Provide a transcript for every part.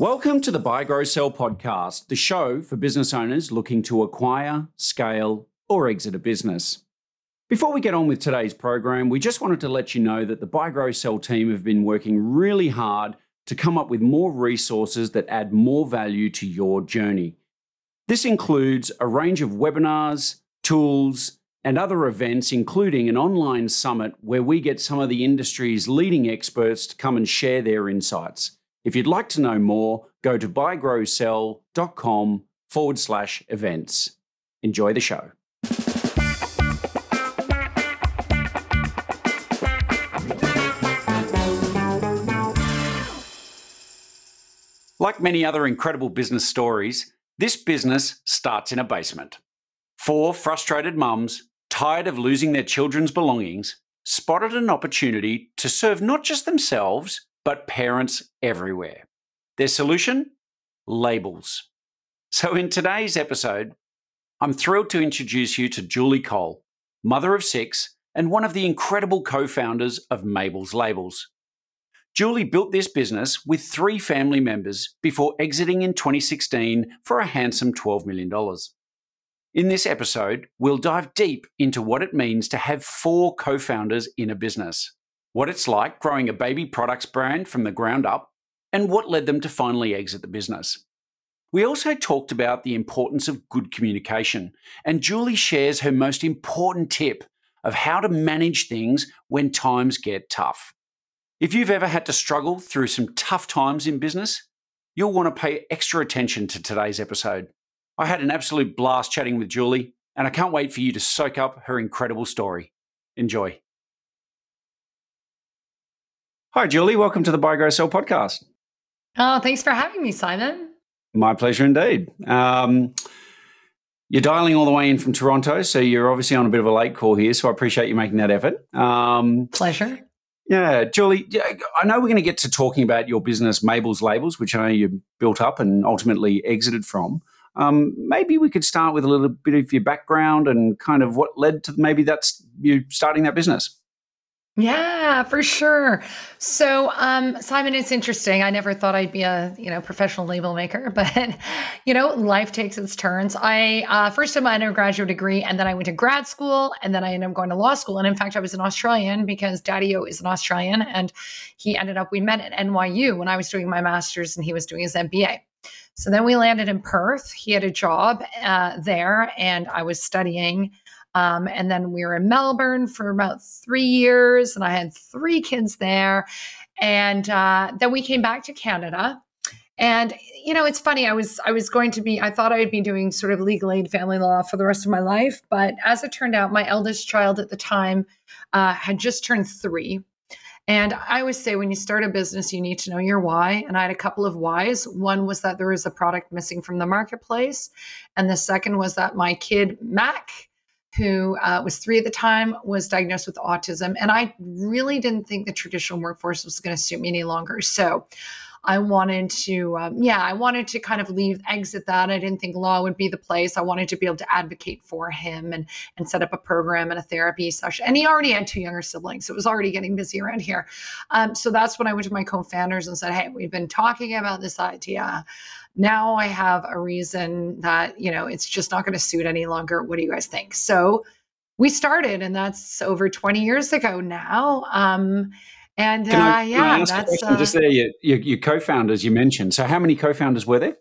Welcome to the Buy Grow Sell podcast, the show for business owners looking to acquire, scale, or exit a business. Before we get on with today's program, we just wanted to let you know that the Buy Grow Sell team have been working really hard to come up with more resources that add more value to your journey. This includes a range of webinars, tools, and other events, including an online summit where we get some of the industry's leading experts to come and share their insights. If you'd like to know more, go to buygrowsell.com forward slash events. Enjoy the show. Like many other incredible business stories, this business starts in a basement. Four frustrated mums, tired of losing their children's belongings, spotted an opportunity to serve not just themselves, but parents everywhere. Their solution? Labels. So, in today's episode, I'm thrilled to introduce you to Julie Cole, mother of six and one of the incredible co founders of Mabel's Labels. Julie built this business with three family members before exiting in 2016 for a handsome $12 million. In this episode, we'll dive deep into what it means to have four co founders in a business what it's like growing a baby products brand from the ground up, and what led them to finally exit the business. We also talked about the importance of good communication, and Julie shares her most important tip of how to manage things when times get tough. If you've ever had to struggle through some tough times in business, you'll want to pay extra attention to today's episode. I had an absolute blast chatting with Julie, and I can't wait for you to soak up her incredible story. Enjoy. Hi, Julie. Welcome to the Buy Grow Sell podcast. Oh, thanks for having me, Simon. My pleasure indeed. Um, you're dialing all the way in from Toronto, so you're obviously on a bit of a late call here. So I appreciate you making that effort. Um, pleasure. Yeah, Julie, I know we're going to get to talking about your business, Mabel's Labels, which I know you built up and ultimately exited from. Um, maybe we could start with a little bit of your background and kind of what led to maybe that's you starting that business. Yeah, for sure. So, um, Simon, it's interesting. I never thought I'd be a you know professional label maker, but you know, life takes its turns. I uh, first did my undergraduate degree, and then I went to grad school, and then I ended up going to law school. And in fact, I was an Australian because Daddy-O is an Australian, and he ended up. We met at NYU when I was doing my master's, and he was doing his MBA. So then we landed in Perth. He had a job uh, there, and I was studying um, and then we were in Melbourne for about three years, and I had three kids there. And uh, then we came back to Canada. And you know, it's funny. I was I was going to be. I thought I'd be doing sort of legal aid, family law for the rest of my life. But as it turned out, my eldest child at the time uh, had just turned three. And I always say when you start a business, you need to know your why. And I had a couple of whys. One was that there was a product missing from the marketplace. And the second was that my kid, Mac, who uh, was three at the time, was diagnosed with autism. And I really didn't think the traditional workforce was going to suit me any longer. So I wanted to, um, yeah, I wanted to kind of leave, exit that. I didn't think law would be the place. I wanted to be able to advocate for him and and set up a program and a therapy session. And he already had two younger siblings, so it was already getting busy around here. Um, so that's when I went to my co-founders and said, "Hey, we've been talking about this idea now I have a reason that, you know, it's just not going to suit any longer. What do you guys think? So we started, and that's over 20 years ago now. Um, and uh, I, yeah, that's uh, just there. Your, your, your co-founders you mentioned. So how many co-founders were there?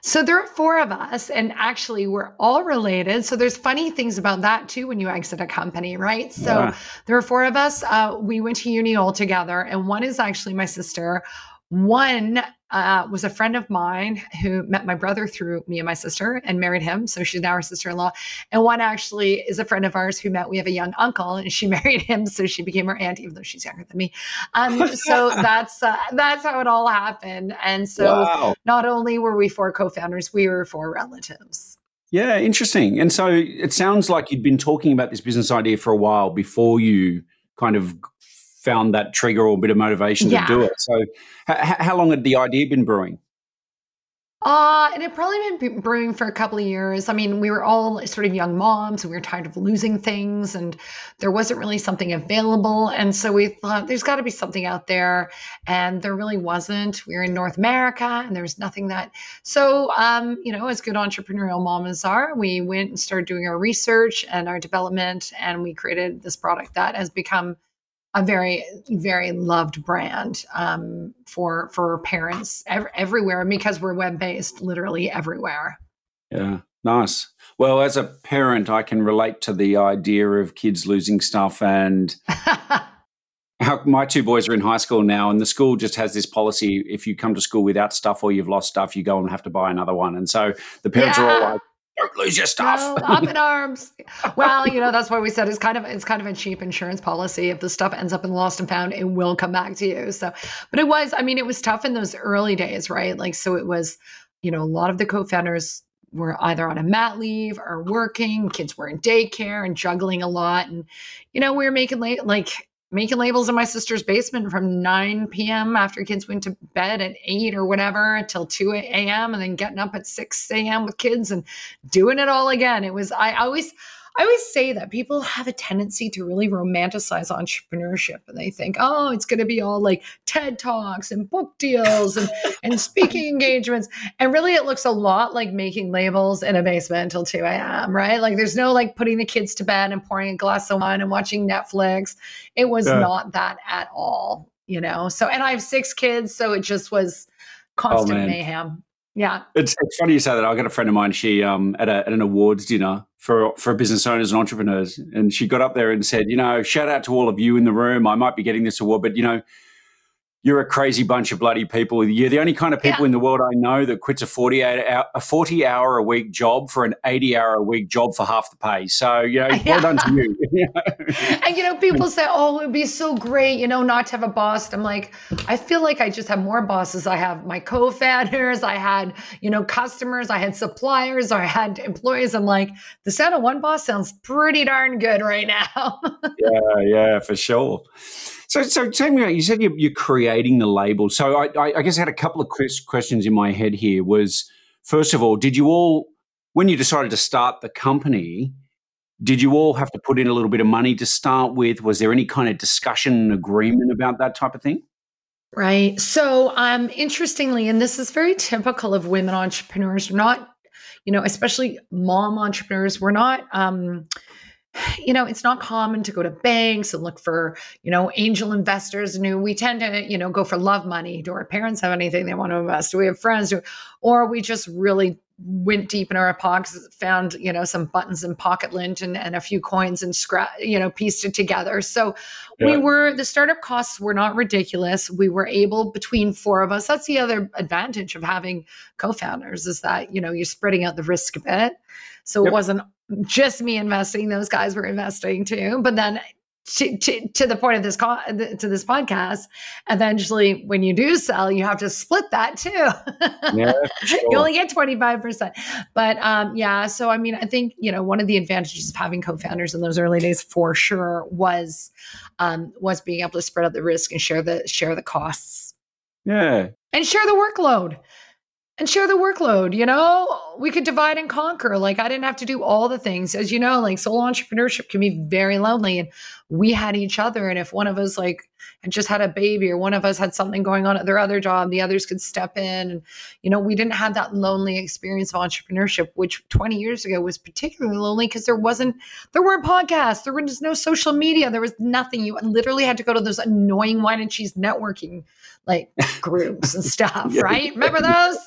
So there are four of us, and actually, we're all related. So there's funny things about that too when you exit a company, right? So yeah. there are four of us. Uh, we went to uni all together, and one is actually my sister. One uh, was a friend of mine who met my brother through me and my sister and married him. So she's now our sister in law. And one actually is a friend of ours who met, we have a young uncle and she married him. So she became our aunt, even though she's younger than me. Um, so that's, uh, that's how it all happened. And so wow. not only were we four co founders, we were four relatives. Yeah, interesting. And so it sounds like you'd been talking about this business idea for a while before you kind of found that trigger or bit of motivation yeah. to do it. So, h- how long had the idea been brewing? Uh, it had probably been brewing for a couple of years. I mean, we were all sort of young moms and we were tired of losing things and there wasn't really something available. And so we thought there's got to be something out there. And there really wasn't. We were in North America and there was nothing that. So, um, you know, as good entrepreneurial mamas are, we went and started doing our research and our development and we created this product that has become a very very loved brand um, for for parents ev- everywhere because we're web based literally everywhere yeah nice well as a parent i can relate to the idea of kids losing stuff and How, my two boys are in high school now, and the school just has this policy: if you come to school without stuff or you've lost stuff, you go and have to buy another one. And so the parents yeah. are all like, don't lose your stuff. No, up in arms. Well, you know, that's why we said it's kind of it's kind of a cheap insurance policy. If the stuff ends up in lost and found, it will come back to you. So, but it was, I mean, it was tough in those early days, right? Like, so it was, you know, a lot of the co-founders were either on a mat leave or working. Kids were in daycare and juggling a lot, and you know, we were making late like making labels in my sister's basement from 9 p.m. after kids went to bed at 8 or whatever until 2 a.m. and then getting up at 6 a.m. with kids and doing it all again. It was, I always, I always say that people have a tendency to really romanticize entrepreneurship and they think, oh, it's going to be all like TED Talks and book deals and, and speaking engagements. And really, it looks a lot like making labels in a basement until 2 a.m., right? Like there's no like putting the kids to bed and pouring a glass of wine and watching Netflix. It was yeah. not that at all, you know? So, and I have six kids. So it just was oh, constant oh, mayhem. Yeah. It's, it's funny you say that. I got a friend of mine, she um at, a, at an awards dinner for for business owners and entrepreneurs, and she got up there and said, you know, shout out to all of you in the room. I might be getting this award, but you know, you're a crazy bunch of bloody people. You're the only kind of people yeah. in the world I know that quits a 48 hour, a 40 hour a week job for an 80 hour a week job for half the pay. So, you know, yeah. well done to you. and, you know, people say, oh, it would be so great, you know, not to have a boss. I'm like, I feel like I just have more bosses. I have my co-founders, I had, you know, customers, I had suppliers, I had employees. I'm like, the sound of one boss sounds pretty darn good right now. yeah, yeah, for sure. So, so tell me, you said you're, you're creating the label. So, I, I, guess I had a couple of questions in my head here. Was first of all, did you all, when you decided to start the company, did you all have to put in a little bit of money to start with? Was there any kind of discussion and agreement about that type of thing? Right. So, um, interestingly, and this is very typical of women entrepreneurs, not, you know, especially mom entrepreneurs, we're not. Um, you know, it's not common to go to banks and look for, you know, angel investors. And we tend to, you know, go for love money. Do our parents have anything they want to invest? Do we have friends? Do, or we just really went deep in our pockets, found, you know, some buttons and pocket lint and, and a few coins and scrap, you know, pieced it together. So yeah. we were, the startup costs were not ridiculous. We were able between four of us. That's the other advantage of having co-founders is that, you know, you're spreading out the risk a bit. So yep. it wasn't just me investing; those guys were investing too. But then to, to, to, the point of this call to this podcast eventually when you do sell you have to split that too yeah, sure. you only get 25% but um, yeah so i mean i think you know one of the advantages of having co-founders in those early days for sure was um, was being able to spread out the risk and share the share the costs yeah and share the workload and share the workload you know? We could divide and conquer like i didn't have to do all the things as you know like solo entrepreneurship can be very lonely and we had each other and if one of us like had just had a baby or one of us had something going on at their other job the others could step in and you know we didn't have that lonely experience of entrepreneurship which 20 years ago was particularly lonely because there wasn't there weren't podcasts there was no social media there was nothing you literally had to go to those annoying wine and cheese networking like groups and stuff, yeah. right? Remember those?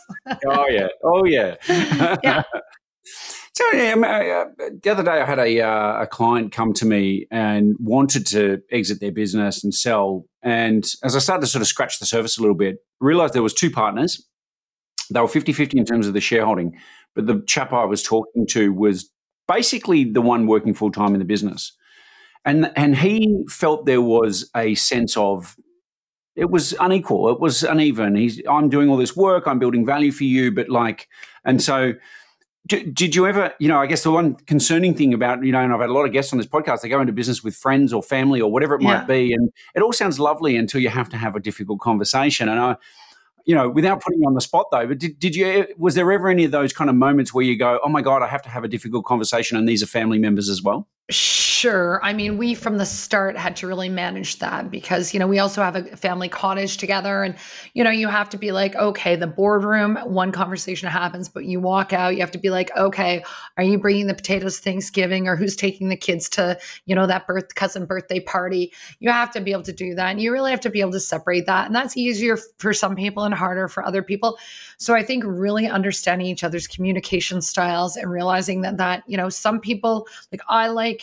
oh yeah, oh yeah, yeah. So um, uh, the other day, I had a, uh, a client come to me and wanted to exit their business and sell. And as I started to sort of scratch the surface a little bit, realized there was two partners. They were 50-50 in terms of the shareholding, but the chap I was talking to was basically the one working full time in the business. And, and he felt there was a sense of it was unequal. It was uneven. He's, I'm doing all this work. I'm building value for you, but like, and so did you ever, you know, I guess the one concerning thing about, you know, and I've had a lot of guests on this podcast, they go into business with friends or family or whatever it might yeah. be. And it all sounds lovely until you have to have a difficult conversation. And I, you know, without putting you on the spot though, but did, did you, was there ever any of those kind of moments where you go, oh my God, I have to have a difficult conversation and these are family members as well? Sure. I mean, we from the start had to really manage that because, you know, we also have a family cottage together. And, you know, you have to be like, okay, the boardroom, one conversation happens, but you walk out, you have to be like, okay, are you bringing the potatoes Thanksgiving or who's taking the kids to, you know, that birth cousin birthday party? You have to be able to do that. And you really have to be able to separate that. And that's easier for some people and harder for other people. So I think really understanding each other's communication styles and realizing that, that, you know, some people, like I like,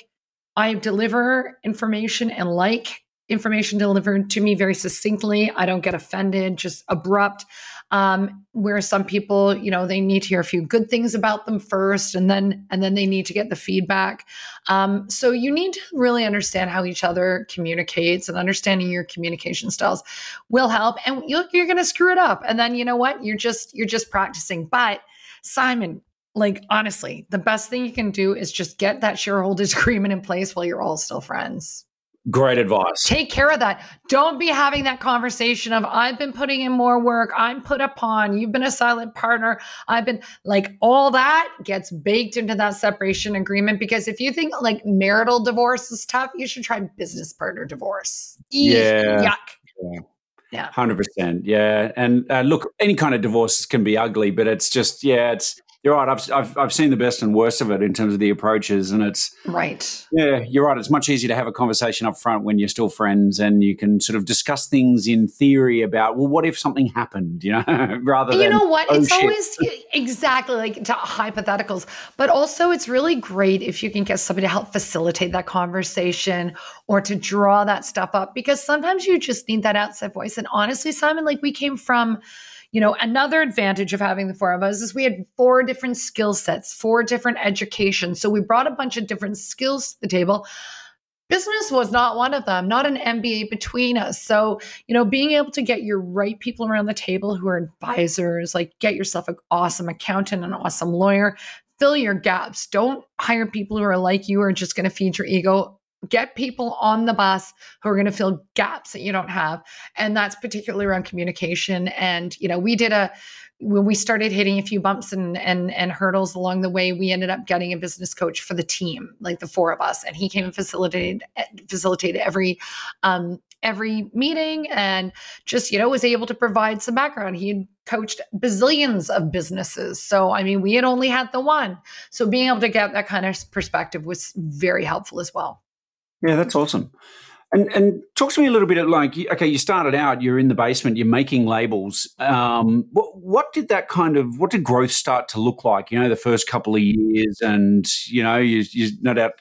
I deliver information and like information delivered to me very succinctly. I don't get offended, just abrupt. Um, where some people, you know, they need to hear a few good things about them first, and then and then they need to get the feedback. Um, so you need to really understand how each other communicates, and understanding your communication styles will help. And you're, you're going to screw it up, and then you know what? You're just you're just practicing. But Simon, like honestly, the best thing you can do is just get that shareholders agreement in place while you're all still friends. Great advice. Take care of that. Don't be having that conversation of I've been putting in more work, I'm put upon, you've been a silent partner, I've been like all that gets baked into that separation agreement because if you think like marital divorce is tough, you should try business partner divorce. Yeah. Yuck. Yeah. Yeah. 100%. Yeah. And uh, look, any kind of divorce can be ugly, but it's just, yeah, it's, you're right. I've, I've, I've seen the best and worst of it in terms of the approaches, and it's right. Yeah, you're right. It's much easier to have a conversation up front when you're still friends, and you can sort of discuss things in theory about, well, what if something happened, you know, rather than you than know what? Oh, it's shit. always exactly like to hypotheticals, but also it's really great if you can get somebody to help facilitate that conversation or to draw that stuff up because sometimes you just need that outside voice. And honestly, Simon, like we came from you know, another advantage of having the four of us is we had four different skill sets, four different educations. So we brought a bunch of different skills to the table. Business was not one of them, not an MBA between us. So, you know, being able to get your right people around the table who are advisors, like get yourself an awesome accountant, an awesome lawyer, fill your gaps. Don't hire people who are like you or just going to feed your ego get people on the bus who are going to fill gaps that you don't have and that's particularly around communication and you know we did a when we started hitting a few bumps and and and hurdles along the way we ended up getting a business coach for the team like the four of us and he came and facilitated facilitated every um every meeting and just you know was able to provide some background. He had coached bazillions of businesses so i mean we had only had the one. So being able to get that kind of perspective was very helpful as well yeah, that's awesome. And and talk to me a little bit of like okay, you started out, you're in the basement, you're making labels. Um, what what did that kind of what did growth start to look like? You know, the first couple of years, and you know, you, you no doubt,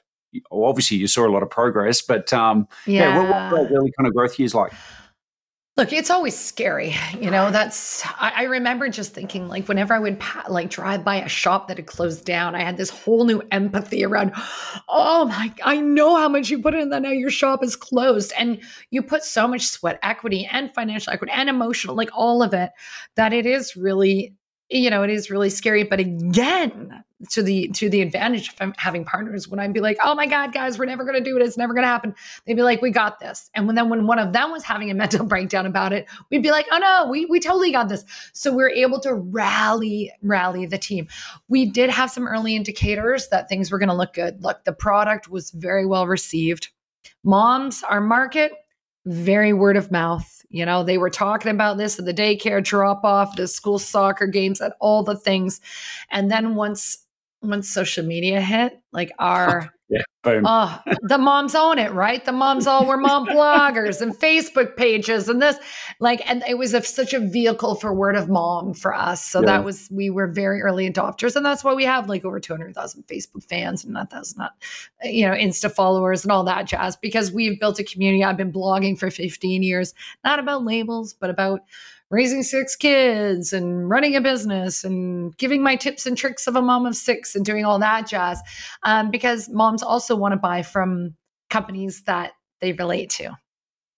obviously, you saw a lot of progress, but um, yeah, yeah what, what were early kind of growth years like? Look, it's always scary. You know, that's, I, I, remember just thinking like whenever I would pa- like drive by a shop that had closed down, I had this whole new empathy around, oh my, I know how much you put in that now your shop is closed. And you put so much sweat equity and financial equity and emotional, like all of it, that it is really you know, it is really scary. But again, to the to the advantage of having partners, when I'd be like, "Oh my God, guys, we're never going to do it. It's never going to happen," they'd be like, "We got this." And when then when one of them was having a mental breakdown about it, we'd be like, "Oh no, we we totally got this." So we're able to rally rally the team. We did have some early indicators that things were going to look good. Look, the product was very well received. Moms, our market, very word of mouth you know, they were talking about this at the daycare drop off, the school soccer games, at all the things. And then once once social media hit, like our yeah, boom. Oh, the moms own it, right? The moms all were mom bloggers and Facebook pages and this, like, and it was a, such a vehicle for word of mom for us. So yeah. that was we were very early adopters, and that's why we have like over two hundred thousand Facebook fans, and that that's not, you know, Insta followers and all that jazz because we've built a community. I've been blogging for fifteen years, not about labels, but about raising six kids and running a business and giving my tips and tricks of a mom of six and doing all that jazz um, because moms also want to buy from companies that they relate to.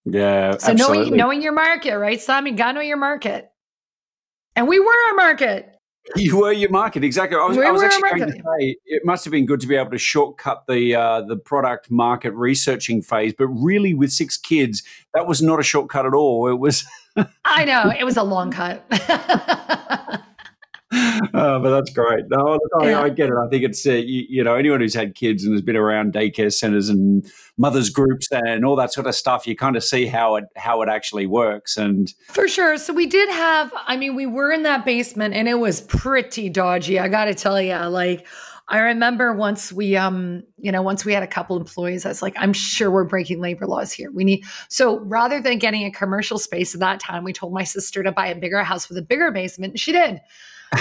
Yeah so knowing knowing your market right simon? You gotta know your market. And we were our market. You were your market exactly. I was, we I was actually going to say it must have been good to be able to shortcut the uh, the product market researching phase, but really with six kids, that was not a shortcut at all. It was I know it was a long cut. oh, but that's great. No, I, yeah. I, get it. I think it's uh, you, you, know anyone who's had kids and has been around daycare centers and mothers groups and all that sort of stuff. You kind of see how it how it actually works. And for sure. So we did have. I mean, we were in that basement and it was pretty dodgy. I got to tell you, like. I remember once we, um, you know, once we had a couple employees, I was like, I'm sure we're breaking labor laws here. We need so rather than getting a commercial space at that time, we told my sister to buy a bigger house with a bigger basement. And she did.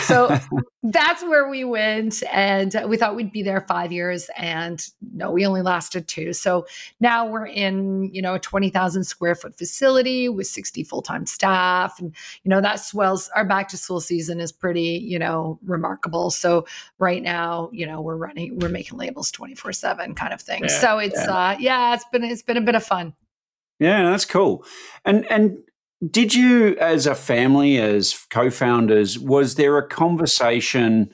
So that's where we went. And we thought we'd be there five years. And no, we only lasted two. So now we're in, you know, a 20,000 square foot facility with 60 full time staff. And, you know, that swells our back to school season is pretty, you know, remarkable. So right now, you know, we're running, we're making labels 24 seven kind of thing. Yeah, so it's, yeah. uh, yeah, it's been, it's been a bit of fun. Yeah, that's cool. And, and, did you, as a family, as co founders, was there a conversation?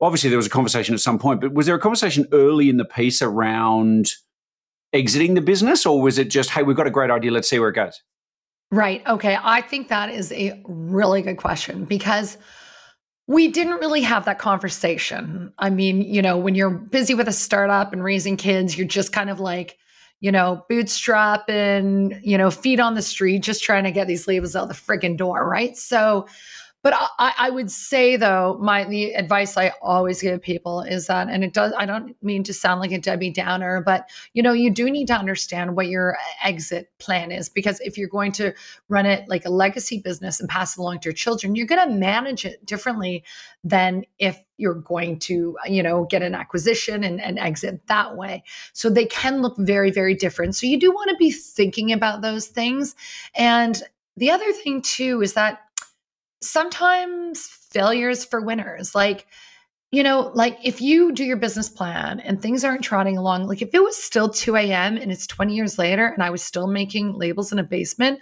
Obviously, there was a conversation at some point, but was there a conversation early in the piece around exiting the business, or was it just, hey, we've got a great idea, let's see where it goes? Right. Okay. I think that is a really good question because we didn't really have that conversation. I mean, you know, when you're busy with a startup and raising kids, you're just kind of like, you know, bootstrapping, you know, feet on the street, just trying to get these labels out the friggin' door, right? So but I, I, would say though, my the advice I always give people is that, and it does. I don't mean to sound like a Debbie Downer, but you know, you do need to understand what your exit plan is because if you're going to run it like a legacy business and pass it along to your children, you're going to manage it differently than if you're going to, you know, get an acquisition and, and exit that way. So they can look very, very different. So you do want to be thinking about those things. And the other thing too is that sometimes failures for winners. Like, you know, like if you do your business plan and things aren't trotting along, like if it was still 2 a.m. and it's 20 years later and I was still making labels in a basement,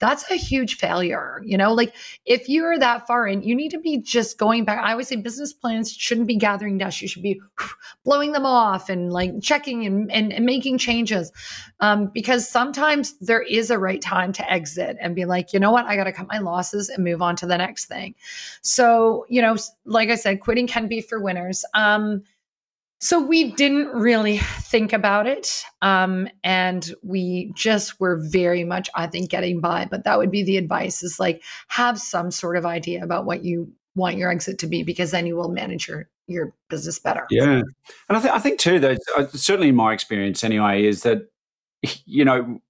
that's a huge failure. You know, like if you're that far in, you need to be just going back. I always say business plans shouldn't be gathering dust. You should be blowing them off and like checking and, and, and making changes. Um, because sometimes there is a right time to exit and be like, you know what, I got to cut my losses and move on to the next thing. So, you know, like I said, quitting can be for winners. Um, so we didn't really think about it. Um, and we just were very much, I think, getting by. But that would be the advice is like have some sort of idea about what you want your exit to be, because then you will manage your your business better. Yeah. And I, th- I think too that uh, certainly in my experience anyway, is that, you know,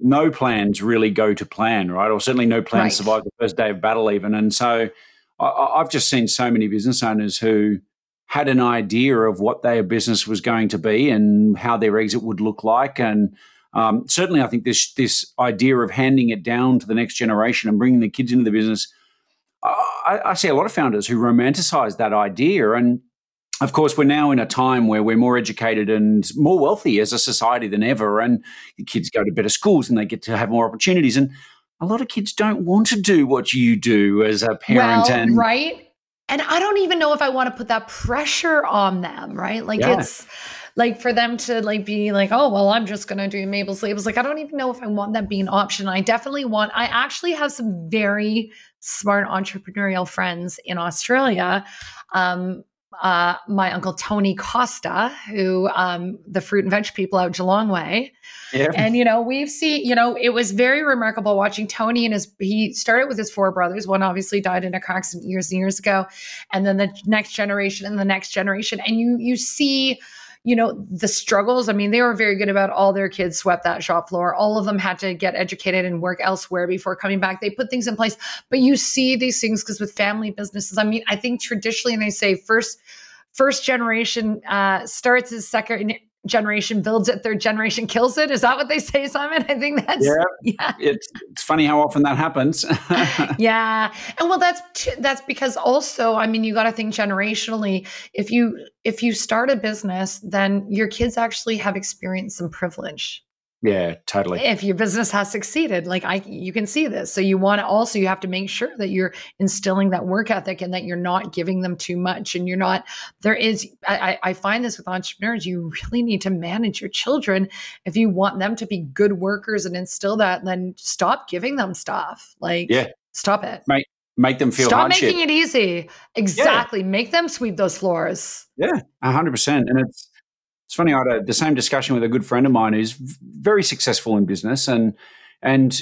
no plans really go to plan, right? Or certainly no plans right. survive the first day of battle even. And so I, I've just seen so many business owners who, had an idea of what their business was going to be and how their exit would look like. And um, certainly, I think this this idea of handing it down to the next generation and bringing the kids into the business, I, I see a lot of founders who romanticize that idea. And of course, we're now in a time where we're more educated and more wealthy as a society than ever, and the kids go to better schools and they get to have more opportunities. And a lot of kids don't want to do what you do as a parent. Well, and right and I don't even know if I want to put that pressure on them, right? Like yeah. it's like for them to like be like, oh well, I'm just gonna do Mabel's labels. Like I don't even know if I want that being an option. I definitely want. I actually have some very smart entrepreneurial friends in Australia. Um, uh, my uncle Tony Costa, who um, the fruit and veg people out Geelong way. Yeah. And you know, we've seen, you know, it was very remarkable watching Tony and his he started with his four brothers. One obviously died in a car accident years and years ago. And then the next generation and the next generation. And you you see you know the struggles i mean they were very good about all their kids swept that shop floor. All of them had to get educated and work elsewhere before coming back. They put things in place. But you see these things because with family businesses i mean i think traditionally and they say first first generation uh, starts as second generation builds it third generation kills it. Is that what they say simon? I think that's yeah, yeah. It's, it's funny how often that happens. Yeah. And well that's that's because also i mean you got to think generationally. If you if you start a business then your kids actually have experienced some privilege Yeah, totally. if your business has succeeded like i you can see this so you want to also you have to make sure that you're instilling that work ethic and that you're not giving them too much and you're not there is i, I find this with entrepreneurs you really need to manage your children if you want them to be good workers and instill that then stop giving them stuff like Yeah. stop it Make make them feel stop hardship. making it easy exactly make them sweep those floors Yeah, hundred percent. And it's it's funny. I had a, the same discussion with a good friend of mine who's very successful in business, and and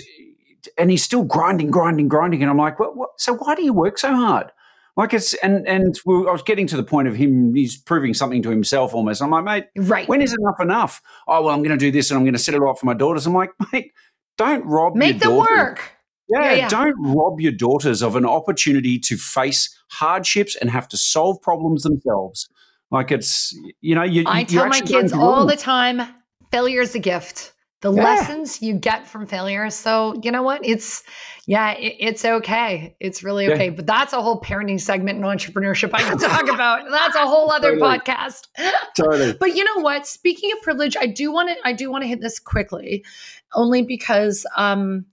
and he's still grinding, grinding, grinding. And I'm like, what? what so why do you work so hard? Like it's and and we, I was getting to the point of him. He's proving something to himself almost. I'm like, mate, right when is enough enough? Oh well, I'm going to do this and I'm going to set it up for my daughters. I'm like, mate, don't rob make your them daughters. work Yeah, Yeah, yeah. don't rob your daughters of an opportunity to face hardships and have to solve problems themselves. Like it's, you know, you. I tell my kids all the time failure is a gift. The Yeah. lessons you get from failure. So, you know what? It's, yeah, it, it's okay. It's really Yeah. okay. But that's a whole parenting segment in entrepreneurship I can talk about. That's a whole other Totally. podcast. Totally. But you know what? Speaking of privilege, I do want to I do want to hit this quickly, only because um,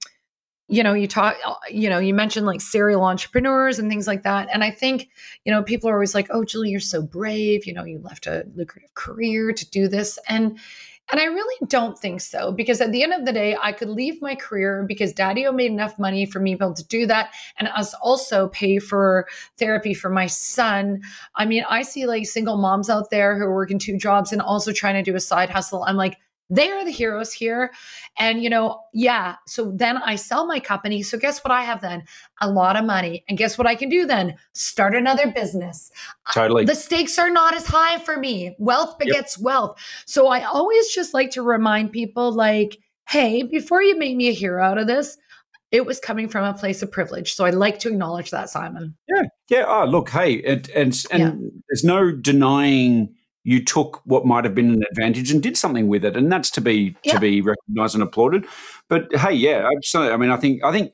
you know, you talk, uh, you know, you mentioned like serial entrepreneurs and things like that. And I think, you know, people are always like, oh, Julie, you're so brave. You know, you left a lucrative career to do this. And and I really don't think so because at the end of the day, I could leave my career because Daddy made enough money for me to be able to do that and us also pay for therapy for my son. I mean, I see like single moms out there who are working two jobs and also trying to do a side hustle. I'm like, they are the heroes here. And, you know, yeah. So then I sell my company. So guess what I have then? A lot of money. And guess what I can do then? Start another business. Uh, totally. The stakes are not as high for me. Wealth begets wealth. So I always just like to remind people like, hey, before you make me a hero out of this, it was coming from a place of privilege. So I like to acknowledge that, Simon. yeah. Yeah. Oh, look, hey, it, and and Yeah. there's no denying you took what might have been an advantage and did something with it, and that's to be Yeah. to be recognised and applauded. But hey, yeah, absolutely. I mean, I think I think.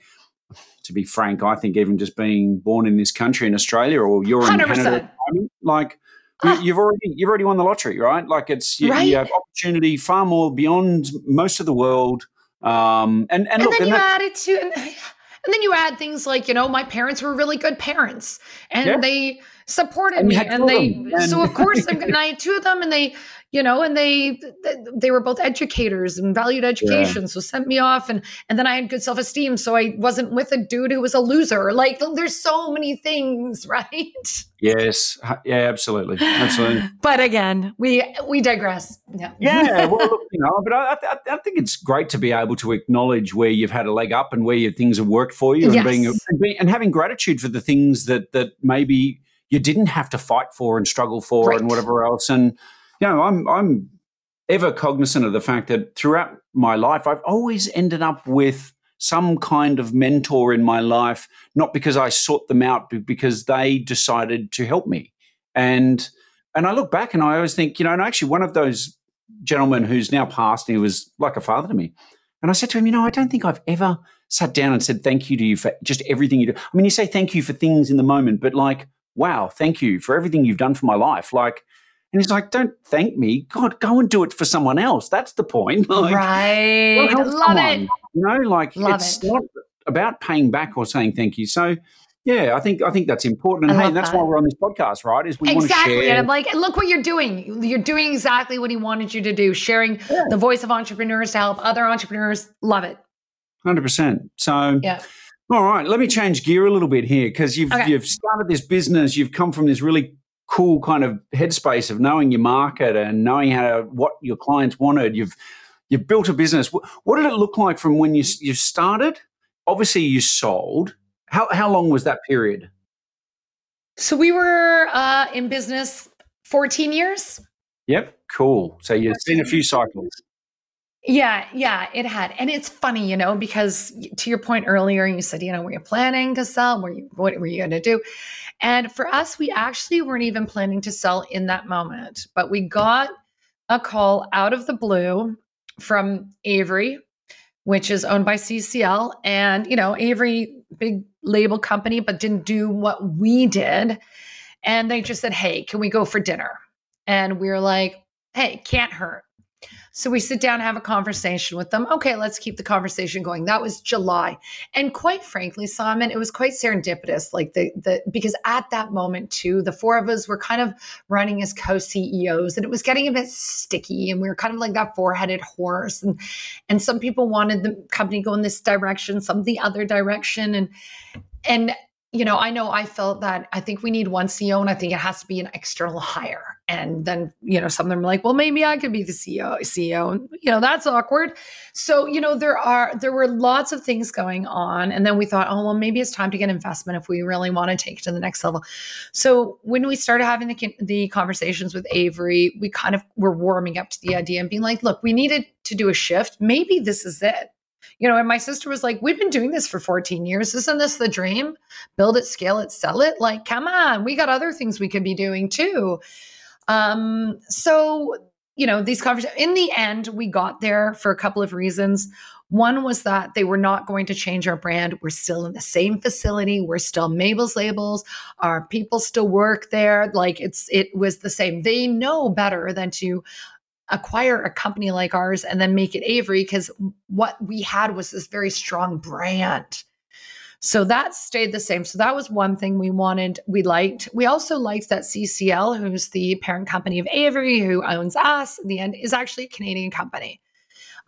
To be frank, I think even just being born in this country in Australia, or you're in 100%. Canada, at the like Ah. you've already you've already won the lottery, right? Like it's you, Right. you have opportunity far more beyond most of the world. Um, and and, And look, then and you add it to, and, and then you add things like, you know, my parents were really good parents and Yeah. they supported And me. And they, them, so of course, I'm, and I had two of them and they, you know, and they, they were both educators and valued education. So sent me off and, and then I had good self-esteem. So I wasn't with a dude who was a loser. Like there's so many things, right? yes, yeah, absolutely, absolutely. But again, we, we digress. Yeah. Yeah, well, look, you know, but I, I, I think it's great to be able to acknowledge where you've had a leg up and where your things have worked for you, and being, and being and having gratitude for the things that that maybe you didn't have to fight for and struggle for Right. and whatever else. And you know, I'm I'm ever cognizant of the fact that throughout my life, I've always ended up with some kind of mentor in my life, not because I sought them out, but because they decided to help me. And and I look back and I always think, you know, and actually one of those gentlemen who's now passed, he was like a father to me. And I said to him, you know, I don't think I've ever sat down and said thank you to you for just everything you do. I mean, you say thank you for things in the moment, but like, wow, thank you for everything you've done for my life. Like, and he's like, don't thank me. God, go and do it for someone else. That's the point. Like, right. Love someone. it. You know, like Love it's it. not about paying back or saying thank you. So yeah, I think I think that's important. And hey, that's that. why we're on this podcast, right? Is we want to exactly. share And I'm like, look what you're doing. You're doing exactly what he wanted you to do, sharing the voice of entrepreneurs to help other entrepreneurs. Love it. Hundred percent. So, Yeah. All right, let me change gear a little bit here because you've Okay. you've started this business. You've come from this really cool kind of headspace of knowing your market and knowing how to, what your clients wanted. You've you've built a business. What, what did it look like from when you you started? Obviously, you sold. How how long was that period? So we were uh, in business 14 years. Yep, cool. So you've seen a few cycles. Yeah, yeah, it had. And it's funny, you know, because to your point earlier, you said, you know, were you planning to sell? Were you what were you going to do? And for us, we actually weren't even planning to sell in that moment, but we got a call out of the blue from Avery, which is owned by CCL, and you know, Avery big label company but didn't do what we did. And they just said, "Hey, can we go for dinner?" And we were like, "Hey, can't hurt." So we sit down, have a conversation with them. Okay, let's keep the conversation going. That was July. And quite frankly, Simon, it was quite serendipitous. Like the the because at that moment too, the four of us were kind of running as co-CEOs and it was getting a bit sticky and we were kind of like that four-headed horse. And and some people wanted the company go in this direction, some the other direction. And and you know, I know I felt that I think we need one CEO and I think it has to be an external hire. And then, you know, some of them are like, well, maybe I could be the CEO, CEO. You know, that's awkward. So, you know, there are, there were lots of things going on. And then we thought, oh, well, maybe it's time to get investment if we really want to take it to the next level. So when we started having the, the conversations with Avery, we kind of were warming up to the idea and being like, look, we needed to do a shift. Maybe this is it you know, and my sister was like, We've been doing this for 14 years. Isn't this the dream? Build it, scale it, sell it. Like, come on, we got other things we could be doing too. Um, so, you know, these conversations, in the end, we got there for a couple of reasons. One was that they were not going to change our brand. We're still in the same facility. We're still Mabel's labels. Our people still work there. Like it's it was the same. They know better than to acquire a company like ours and then make it Avery because what we had was this very strong brand. So that stayed the same. So that was one thing we wanted, we liked. We also liked that CCL, who's the parent company of Avery, who owns us in the end, is actually a Canadian company.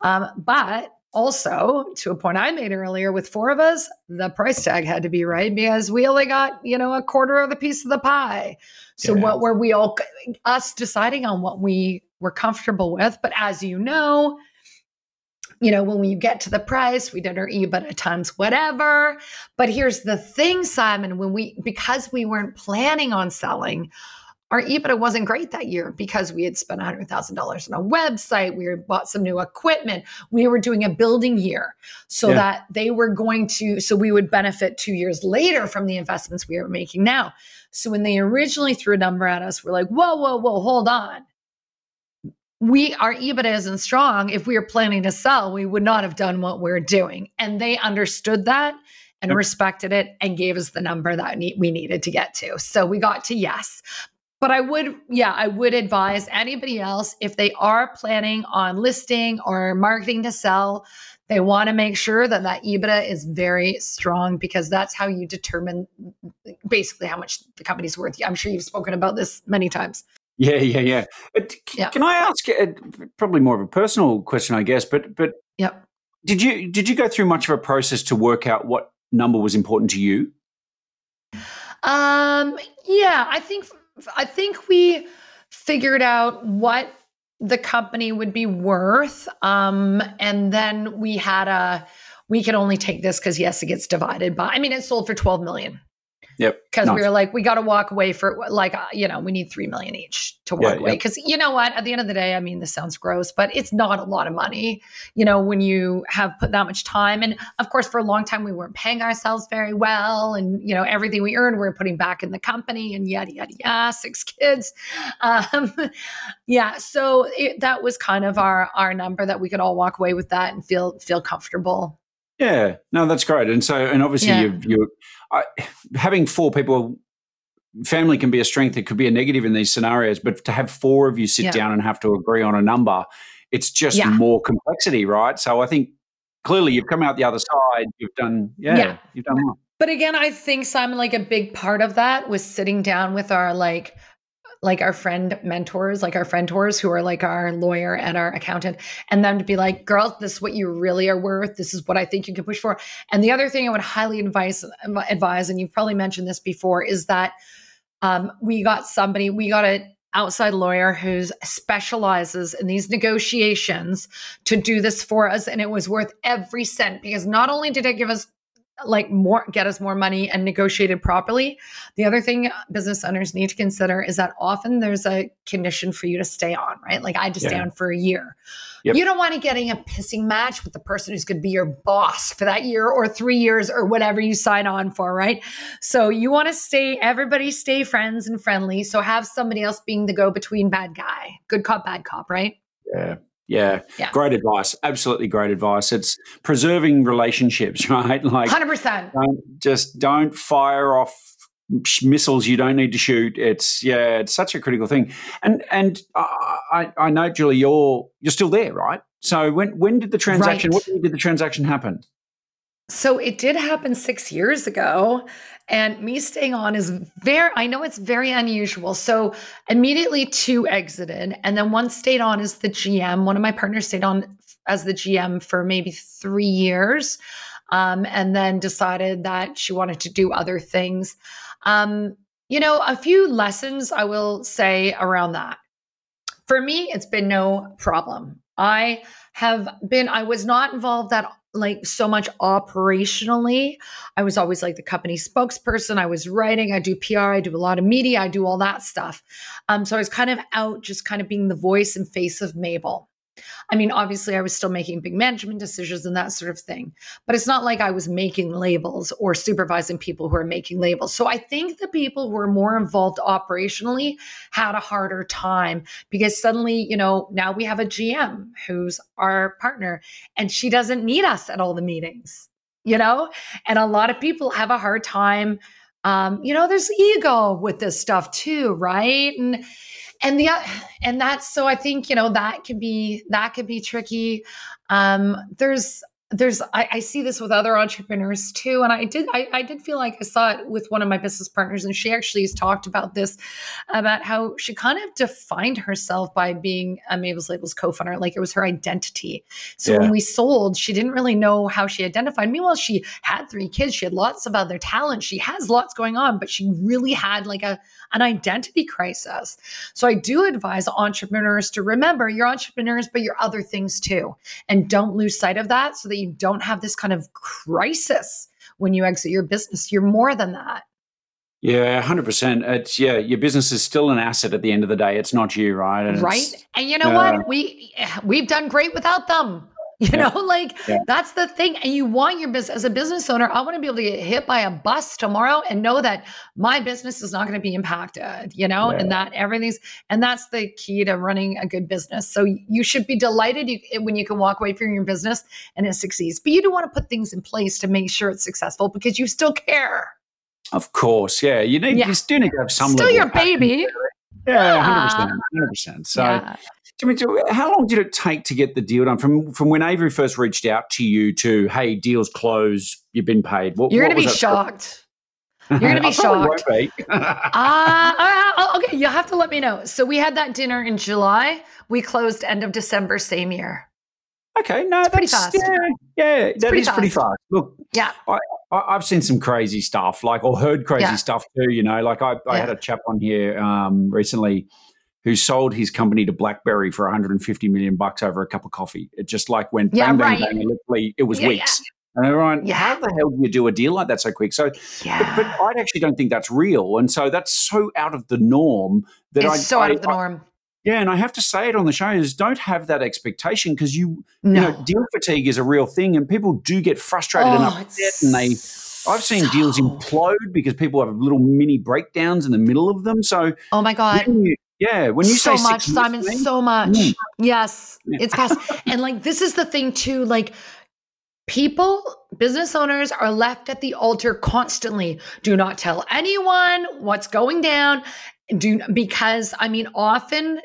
Um, but also, to a point I made earlier, with four of us, the price tag had to be right because we only got, you know, a quarter of the piece of the pie. So yeah. what were we all us deciding on what we were comfortable with? But as you know, you know, when we get to the price, we did our EBITDA times whatever. But here's the thing, Simon, when we because we weren't planning on selling, our EBITDA wasn't great that year because we had spent $100,000 on a website. We had bought some new equipment. We were doing a building year so yeah. that they were going to, so we would benefit two years later from the investments we were making now. So when they originally threw a number at us, we're like, whoa, whoa, whoa, hold on. We, our EBITDA isn't strong. If we were planning to sell, we would not have done what we're doing. And they understood that and yep. respected it and gave us the number that we needed to get to. So we got to yes. But I would, yeah, I would advise anybody else if they are planning on listing or marketing to sell, they want to make sure that that EBITDA is very strong because that's how you determine basically how much the company's worth. I'm sure you've spoken about this many times. Yeah, yeah, yeah. But yeah. Can I ask uh, probably more of a personal question, I guess? But but yep. Did you did you go through much of a process to work out what number was important to you? Um. Yeah, I think I think we figured out what the company would be worth. Um, and then we had a, we can only take this because yes, it gets divided by, I mean, it sold for 12 million. Yep. Because we were like, we got to walk away for like, uh, you know, we need three million each to walk yeah, away. Because you know what? At the end of the day, I mean, this sounds gross, but it's not a lot of money. You know, when you have put that much time, and of course, for a long time, we weren't paying ourselves very well, and you know, everything we earned, we are putting back in the company, and yada yada yada. Six kids. Um, yeah. So it, that was kind of our our number that we could all walk away with that and feel feel comfortable. Yeah, no, that's great. And so, and obviously, yeah. you, you I, having four people, family can be a strength. It could be a negative in these scenarios, but to have four of you sit yeah. down and have to agree on a number, it's just yeah. more complexity, right? So I think clearly you've come out the other side. You've done, yeah, yeah. you've done well. But again, I think Simon, like a big part of that was sitting down with our like like our friend mentors, like our friend tours who are like our lawyer and our accountant, and them to be like, girls, this is what you really are worth. This is what I think you can push for. And the other thing I would highly advise, advise, and you've probably mentioned this before, is that um, we got somebody, we got an outside lawyer who specializes in these negotiations to do this for us. And it was worth every cent because not only did it give us like more get us more money and negotiated properly. The other thing business owners need to consider is that often there's a condition for you to stay on, right? Like I had to yeah. stay on for a year. Yep. You don't want to getting a pissing match with the person who's going to be your boss for that year or 3 years or whatever you sign on for, right? So you want to stay everybody stay friends and friendly. So have somebody else being the go between bad guy. Good cop bad cop, right? Yeah. Yeah. yeah. Great advice. Absolutely great advice. It's preserving relationships, right? Like 100%. Don't, just don't fire off missiles you don't need to shoot. It's yeah, it's such a critical thing. And and I, I know, Julie, you're you're still there, right? So when when did the transaction? Right. When did the transaction happen? So it did happen six years ago. And me staying on is very, I know it's very unusual. So immediately two exited, and then one stayed on as the GM. One of my partners stayed on as the GM for maybe three years, um, and then decided that she wanted to do other things. Um, you know, a few lessons I will say around that. For me, it's been no problem. I have been, I was not involved that like so much operationally. I was always like the company spokesperson. I was writing, I do PR, I do a lot of media, I do all that stuff. Um, so I was kind of out just kind of being the voice and face of Mabel. I mean, obviously, I was still making big management decisions and that sort of thing, but it's not like I was making labels or supervising people who are making labels. So I think the people who are more involved operationally had a harder time because suddenly, you know, now we have a GM who's our partner and she doesn't need us at all the meetings, you know? And a lot of people have a hard time. Um, you know, there's ego with this stuff too, right? And and the and that's so i think you know that can be that can be tricky. Um there's there's I, I, see this with other entrepreneurs too and i did I, I, did feel like i saw it with one of my business partners and she actually has talked about this about how she kind of defined herself by being a mabel's labels co-founder like it was her identity. So yeah. when we sold she didn't really know how she identified. Meanwhile she had three kids she had lots of other talent she has lots going on but she really had like a an identity crisis. So i do advise entrepreneurs to remember you're entrepreneurs but you're other things too and don't lose sight of that so that you don't have this kind of crisis when you exit your business. You're more than that. Yeah, hundred percent. It's yeah, your business is still an asset at the end of the day. It's not you, right? And right. And you know uh, what? We we've done great without them. You yeah. know, like yeah. that's the thing. And you want your business as a business owner. I want to be able to get hit by a bus tomorrow and know that my business is not going to be impacted, you know, yeah. and that everything's, and that's the key to running a good business. So you should be delighted you, when you can walk away from your business and it succeeds. But you do want to put things in place to make sure it's successful because you still care. Of course. Yeah. You need, you still need to have some Still your baby. Yeah, 100%. 100%. So, how long did it take to get the deal done? From from when Avery first reached out to you to, hey, deal's closed, you've been paid. What, You're going to be shocked. You're going to be shocked. Be. uh, okay, you'll have to let me know. So we had that dinner in July. We closed end of December same year. Okay, no, it's that's pretty fast. Yeah, yeah that pretty is fast. pretty fast. Look, yeah, I, have seen some crazy stuff, like or heard crazy yeah. stuff too. You know, like I, I yeah. had a chap on here um, recently who sold his company to BlackBerry for 150 million bucks over a cup of coffee. It just like went yeah, bang, right. bang, bang. Literally, it was yeah, weeks. Yeah. And everyone, yeah. how the hell do you do a deal like that so quick? So, yeah. but, but, I actually don't think that's real, and so that's so out of the norm that it's I so I, out of the norm. I, yeah, and I have to say it on the show is don't have that expectation because you, no. you know, deal fatigue is a real thing, and people do get frustrated oh, and upset, and they. I've seen so... deals implode because people have little mini breakdowns in the middle of them. So, oh my god, you, yeah, when you so say much, Simon, so much. Mm. Yes, yeah. it's fast. and like this is the thing too. Like people, business owners are left at the altar constantly. Do not tell anyone what's going down. Do because I mean, often,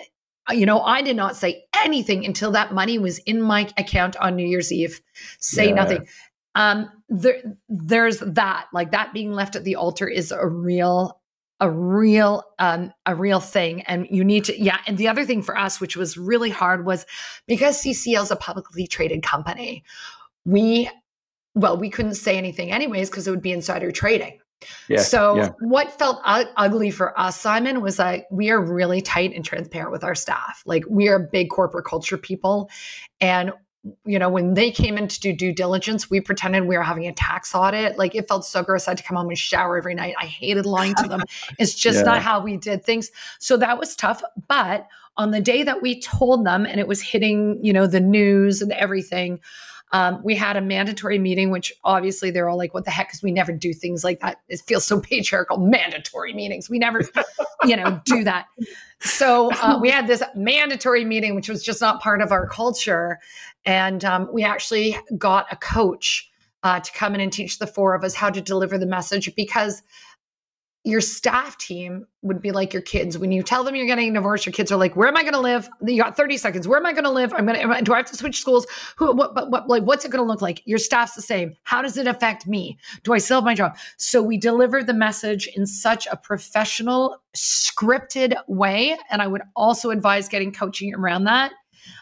you know, I did not say anything until that money was in my account on New Year's Eve. Say yeah. nothing. Um, there, there's that. Like that being left at the altar is a real a real um, a real thing and you need to yeah and the other thing for us which was really hard was because ccl is a publicly traded company we well we couldn't say anything anyways because it would be insider trading yeah, so yeah. what felt u- ugly for us simon was like we are really tight and transparent with our staff like we are big corporate culture people and you know, when they came in to do due diligence, we pretended we were having a tax audit. Like it felt so gross. I had to come home and shower every night. I hated lying to them. It's just yeah. not how we did things. So that was tough. But on the day that we told them and it was hitting, you know, the news and everything, um, we had a mandatory meeting, which obviously they're all like, what the heck? Because we never do things like that. It feels so patriarchal. Mandatory meetings. We never, you know, do that. So uh, we had this mandatory meeting, which was just not part of our culture. And um, we actually got a coach uh, to come in and teach the four of us how to deliver the message because your staff team would be like your kids. When you tell them you're getting divorced, your kids are like, "Where am I going to live? You got 30 seconds. Where am I going to live? I'm going to. Do I have to switch schools? Who? What? What? what like, what's it going to look like? Your staff's the same. How does it affect me? Do I still have my job? So we deliver the message in such a professional, scripted way, and I would also advise getting coaching around that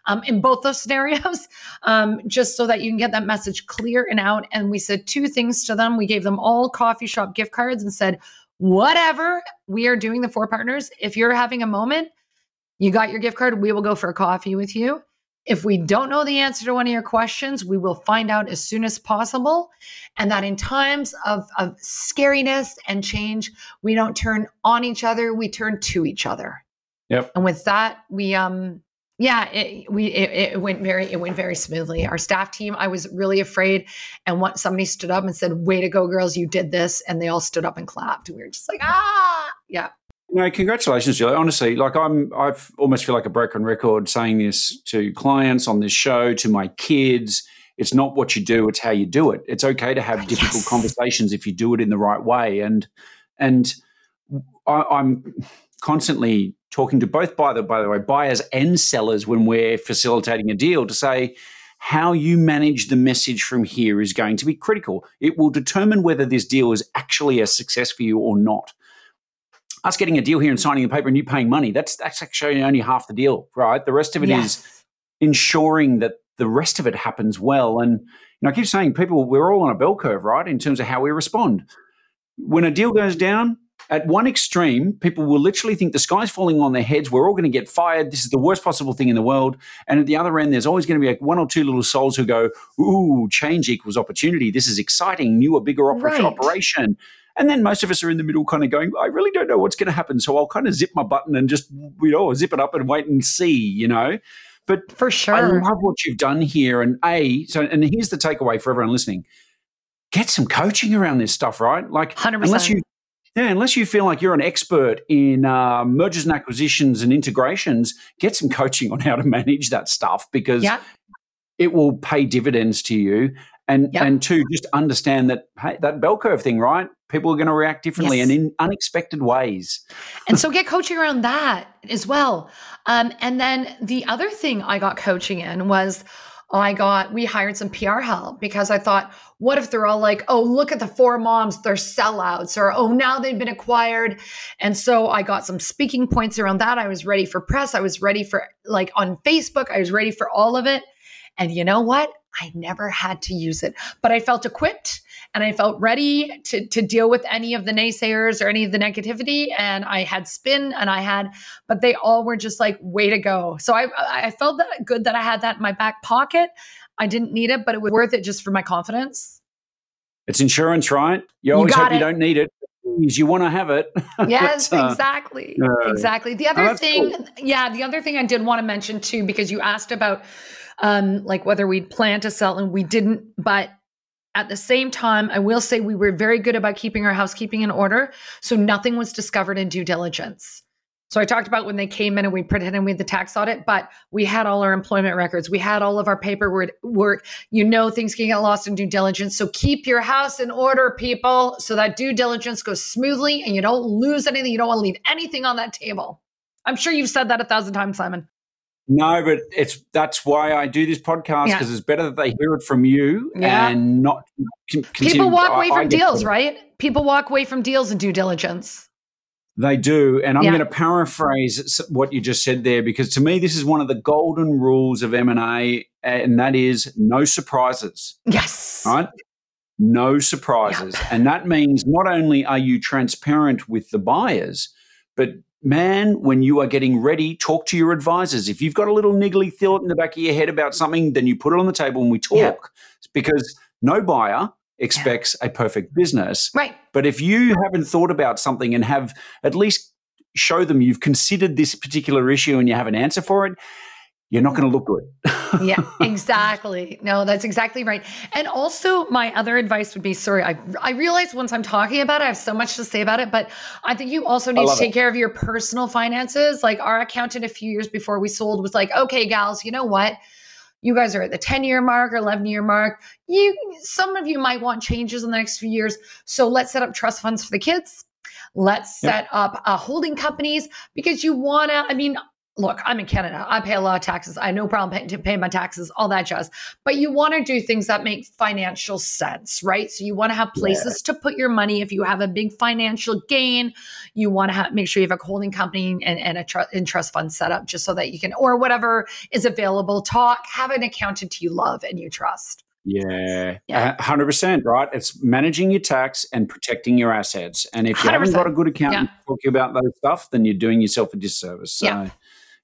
um, in both those scenarios, um, just so that you can get that message clear and out. And we said two things to them. We gave them all coffee shop gift cards and said, whatever we are doing, the four partners, if you're having a moment, you got your gift card, we will go for a coffee with you. If we don't know the answer to one of your questions, we will find out as soon as possible. And that in times of, of scariness and change, we don't turn on each other, we turn to each other. Yep. And with that, we um yeah it, we it, it, went very it went very smoothly our staff team i was really afraid and what somebody stood up and said way to go girls you did this and they all stood up and clapped we were just like ah yeah no, congratulations, Julie. Honestly, like I'm, I almost feel like a broken record saying this to clients on this show, to my kids. It's not what you do; it's how you do it. It's okay to have difficult yes. conversations if you do it in the right way. And and I, I'm constantly talking to both by the by the way buyers and sellers when we're facilitating a deal to say how you manage the message from here is going to be critical. It will determine whether this deal is actually a success for you or not. Us getting a deal here and signing a paper and you paying money, that's that's actually only half the deal, right? The rest of it yes. is ensuring that the rest of it happens well. And you know, I keep saying people we're all on a bell curve, right, in terms of how we respond. When a deal goes down, at one extreme, people will literally think the sky's falling on their heads. We're all going to get fired. This is the worst possible thing in the world. And at the other end, there's always going to be like one or two little souls who go, "Ooh, change equals opportunity. This is exciting, newer, bigger oper- right. operation." And then most of us are in the middle, kind of going, "I really don't know what's going to happen." So I'll kind of zip my button and just you know zip it up and wait and see. You know. But for sure, I love what you've done here. And a so, and here's the takeaway for everyone listening: get some coaching around this stuff, right? Like, 100%. unless you yeah, unless you feel like you're an expert in uh, mergers and acquisitions and integrations, get some coaching on how to manage that stuff because yeah. it will pay dividends to you. And and two, just understand that hey, that bell curve thing, right? People are going to react differently yes. and in unexpected ways. and so get coaching around that as well. Um, and then the other thing I got coaching in was Oh, I got, we hired some PR help because I thought, what if they're all like, oh, look at the four moms, they're sellouts, or oh, now they've been acquired. And so I got some speaking points around that. I was ready for press. I was ready for like on Facebook, I was ready for all of it. And you know what? I never had to use it, but I felt equipped and I felt ready to, to deal with any of the naysayers or any of the negativity. And I had spin and I had, but they all were just like, way to go. So I, I felt that good that I had that in my back pocket. I didn't need it, but it was worth it just for my confidence. It's insurance, right? You always you hope it. you don't need it you want to have it. Yes, uh, exactly. Uh, exactly. The other oh, thing, cool. yeah, the other thing I did want to mention too, because you asked about um, like whether we'd plan to sell and we didn't. But at the same time, I will say we were very good about keeping our housekeeping in order. So nothing was discovered in due diligence. So I talked about when they came in and we pretended we had the tax audit, but we had all our employment records. We had all of our paperwork. Work. You know things can get lost in due diligence. So keep your house in order, people, so that due diligence goes smoothly and you don't lose anything. You don't want to leave anything on that table. I'm sure you've said that a thousand times, Simon. No, but it's that's why I do this podcast because yeah. it's better that they hear it from you yeah. and not. People walk away from deals, right? People walk away from deals and due diligence. They do, and I'm yeah. going to paraphrase what you just said there because to me this is one of the golden rules of M and that is no surprises. Yes. Right. No surprises, and that means not only are you transparent with the buyers, but man, when you are getting ready, talk to your advisors. If you've got a little niggly thought in the back of your head about something, then you put it on the table and we talk. Yeah. Because no buyer expects yeah. a perfect business. Right. But if you haven't thought about something and have at least show them you've considered this particular issue and you have an answer for it, you're not going to look good. yeah, exactly. No, that's exactly right. And also, my other advice would be sorry, I, I realize once I'm talking about it, I have so much to say about it, but I think you also need to take it. care of your personal finances. Like our accountant a few years before we sold was like, okay, gals, you know what? You guys are at the 10 year mark or 11 year mark. You, some of you might want changes in the next few years. So let's set up trust funds for the kids Let's set up uh, holding companies because you want to, I mean, look, I'm in Canada. I pay a lot of taxes. I have no problem paying, to pay my taxes, all that jazz. But you want to do things that make financial sense, right? So you want to have places yeah. to put your money. If you have a big financial gain, you want to have, make sure you have a holding company and, and a tr- and trust fund set up just so that you can, or whatever is available. Talk, have an accountant you love and you trust. Yeah, hundred percent. Right. It's managing your tax and protecting your assets. And if you have not got a good accountant yeah. talking about those stuff, then you're doing yourself a disservice. So, yeah,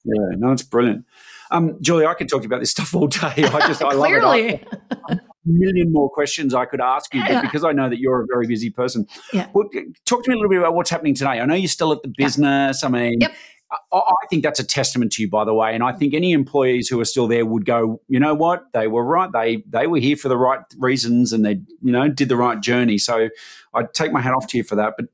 yeah no, it's brilliant. Um, Julie, I could talk to you about this stuff all day. I just, I love it. I, a million more questions I could ask you, but because I know that you're a very busy person, yeah. Well, talk to me a little bit about what's happening today. I know you're still at the business. I mean, yep. I think that's a testament to you, by the way. And I think any employees who are still there would go, you know what, they were right. They they were here for the right reasons, and they you know did the right journey. So I take my hat off to you for that. But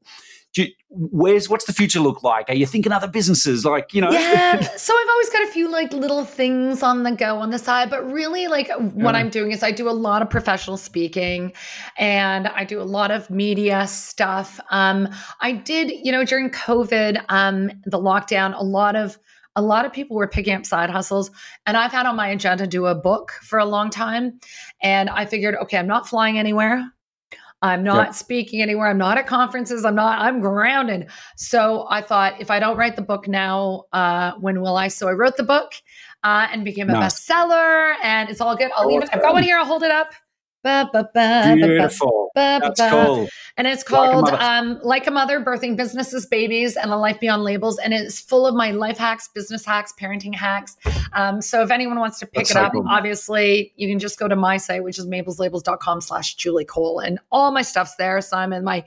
you, where's what's the future look like? Are you thinking other businesses like you know? Yeah. so I've always got a few like little things on the go on the side, but really like what yeah. I'm doing is I do a lot of professional speaking, and I do a lot of media stuff. Um, I did you know during COVID, um, the lockdown, a lot of a lot of people were picking up side hustles and i've had on my agenda to do a book for a long time and i figured okay i'm not flying anywhere I'm not yep. speaking anywhere. I'm not at conferences. I'm not, I'm grounded. So I thought if I don't write the book now, uh, when will I? So I wrote the book uh, and became a nice. bestseller and it's all good. I'll leave it. I've got one here. I'll hold it up. Ba, ba, ba, Beautiful. That's cool. And it's called like a, um, like a Mother Birthing Businesses, Babies, and a Life Beyond Labels. And it's full of my life hacks, business hacks, parenting hacks. Um, so if anyone wants to pick That's it so up, cool. obviously you can just go to my site, which is mabelslabels.com slash Julie Cole. And all my stuff's there, Simon, my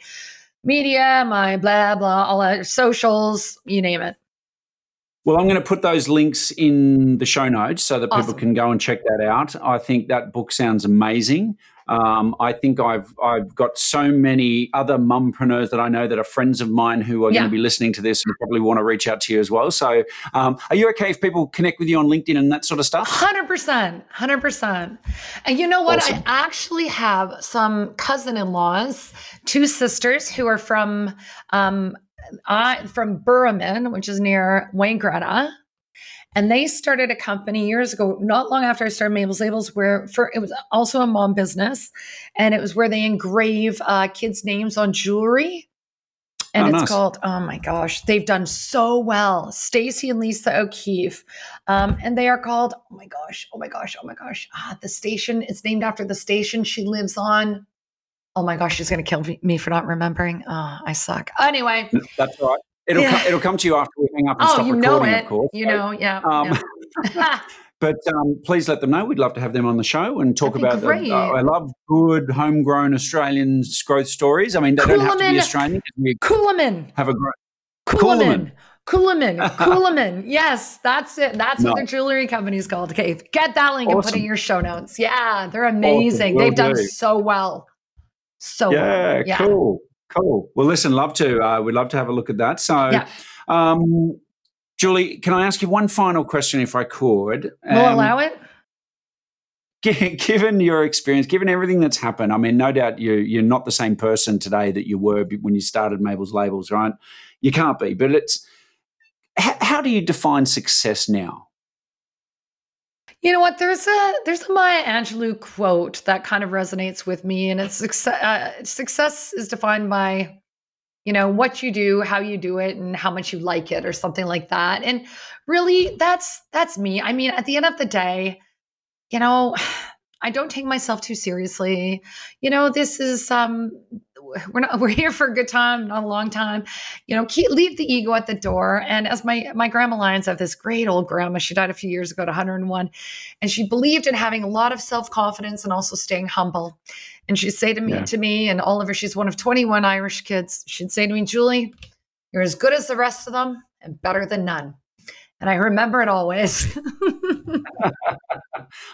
media, my blah, blah, all that socials, you name it. Well, I'm going to put those links in the show notes so that awesome. people can go and check that out. I think that book sounds amazing. Um, I think I've I've got so many other mumpreneurs that I know that are friends of mine who are yeah. going to be listening to this and probably want to reach out to you as well. So, um, are you okay if people connect with you on LinkedIn and that sort of stuff? Hundred percent, hundred percent. And you know what? Awesome. I actually have some cousin-in-laws, two sisters who are from um, I from Boorhaman, which is near Wangaratta. And they started a company years ago, not long after I started Mabel's Labels, where for it was also a mom business, and it was where they engrave uh, kids' names on jewelry. And oh, it's nice. called, oh my gosh, they've done so well. Stacy and Lisa O'Keefe. Um, and they are called, oh my gosh, oh my gosh, oh my gosh. Ah, the station, it's named after the station she lives on. Oh my gosh, she's going to kill me for not remembering. Oh, I suck. Anyway. That's right. It'll, yeah. come, it'll come to you after we hang up and oh, stop you recording, know it. of course. You know, yeah. Um, yeah. but um, please let them know. We'd love to have them on the show and talk about the, uh, I love good homegrown Australian growth stories. I mean, they Coolaman. don't have to be Australian. Coolaman. Have a great. Coolaman. Coolaman. Yes, that's it. That's no. what their jewelry company is called. Okay, get that link awesome. and put it in your show notes. Yeah, they're amazing. Awesome. They've done so well. So yeah, yeah, cool. Cool. Well, listen, love to. Uh, we'd love to have a look at that. So, yeah. um, Julie, can I ask you one final question, if I could? We'll um, allow it. Given your experience, given everything that's happened, I mean, no doubt you you're not the same person today that you were when you started Mabel's Labels, right? You can't be. But it's how, how do you define success now? You know what? There's a there's a Maya Angelou quote that kind of resonates with me, and it's success. Uh, success is defined by, you know, what you do, how you do it, and how much you like it, or something like that. And really, that's that's me. I mean, at the end of the day, you know, I don't take myself too seriously. You know, this is um we're not we're here for a good time, not a long time. You know, keep, leave the ego at the door. And as my my grandma Lyons, I have this great old grandma. She died a few years ago at 101, and she believed in having a lot of self confidence and also staying humble. And she'd say to me, yeah. to me, and Oliver, she's one of 21 Irish kids. She'd say to me, Julie, you're as good as the rest of them and better than none. And I remember it always.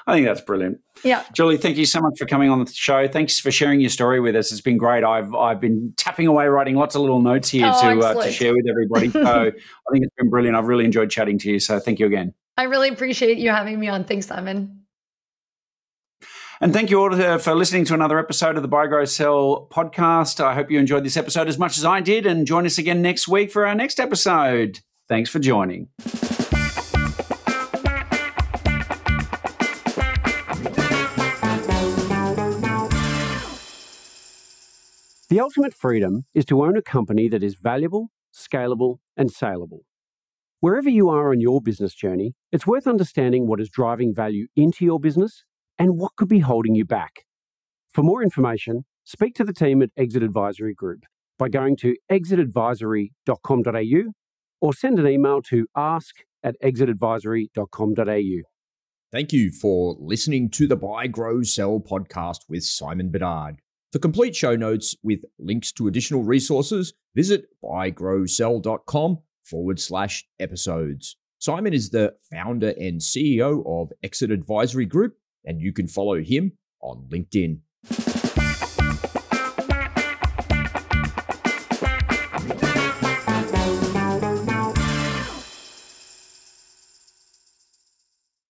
I think that's brilliant. Yeah. Julie, thank you so much for coming on the show. Thanks for sharing your story with us. It's been great. I've I've been tapping away writing lots of little notes here oh, to uh, to share with everybody. So I think it's been brilliant. I've really enjoyed chatting to you. So thank you again. I really appreciate you having me on. Thanks, Simon. And thank you all for listening to another episode of the Buy Grow Sell podcast. I hope you enjoyed this episode as much as I did, and join us again next week for our next episode. Thanks for joining. The ultimate freedom is to own a company that is valuable, scalable, and saleable. Wherever you are on your business journey, it's worth understanding what is driving value into your business and what could be holding you back. For more information, speak to the team at Exit Advisory Group by going to exitadvisory.com.au or send an email to ask at exitadvisory.com.au. Thank you for listening to the Buy, Grow, Sell podcast with Simon Bedard. For complete show notes with links to additional resources, visit buygrowsell.com forward slash episodes. Simon is the founder and CEO of Exit Advisory Group, and you can follow him on LinkedIn.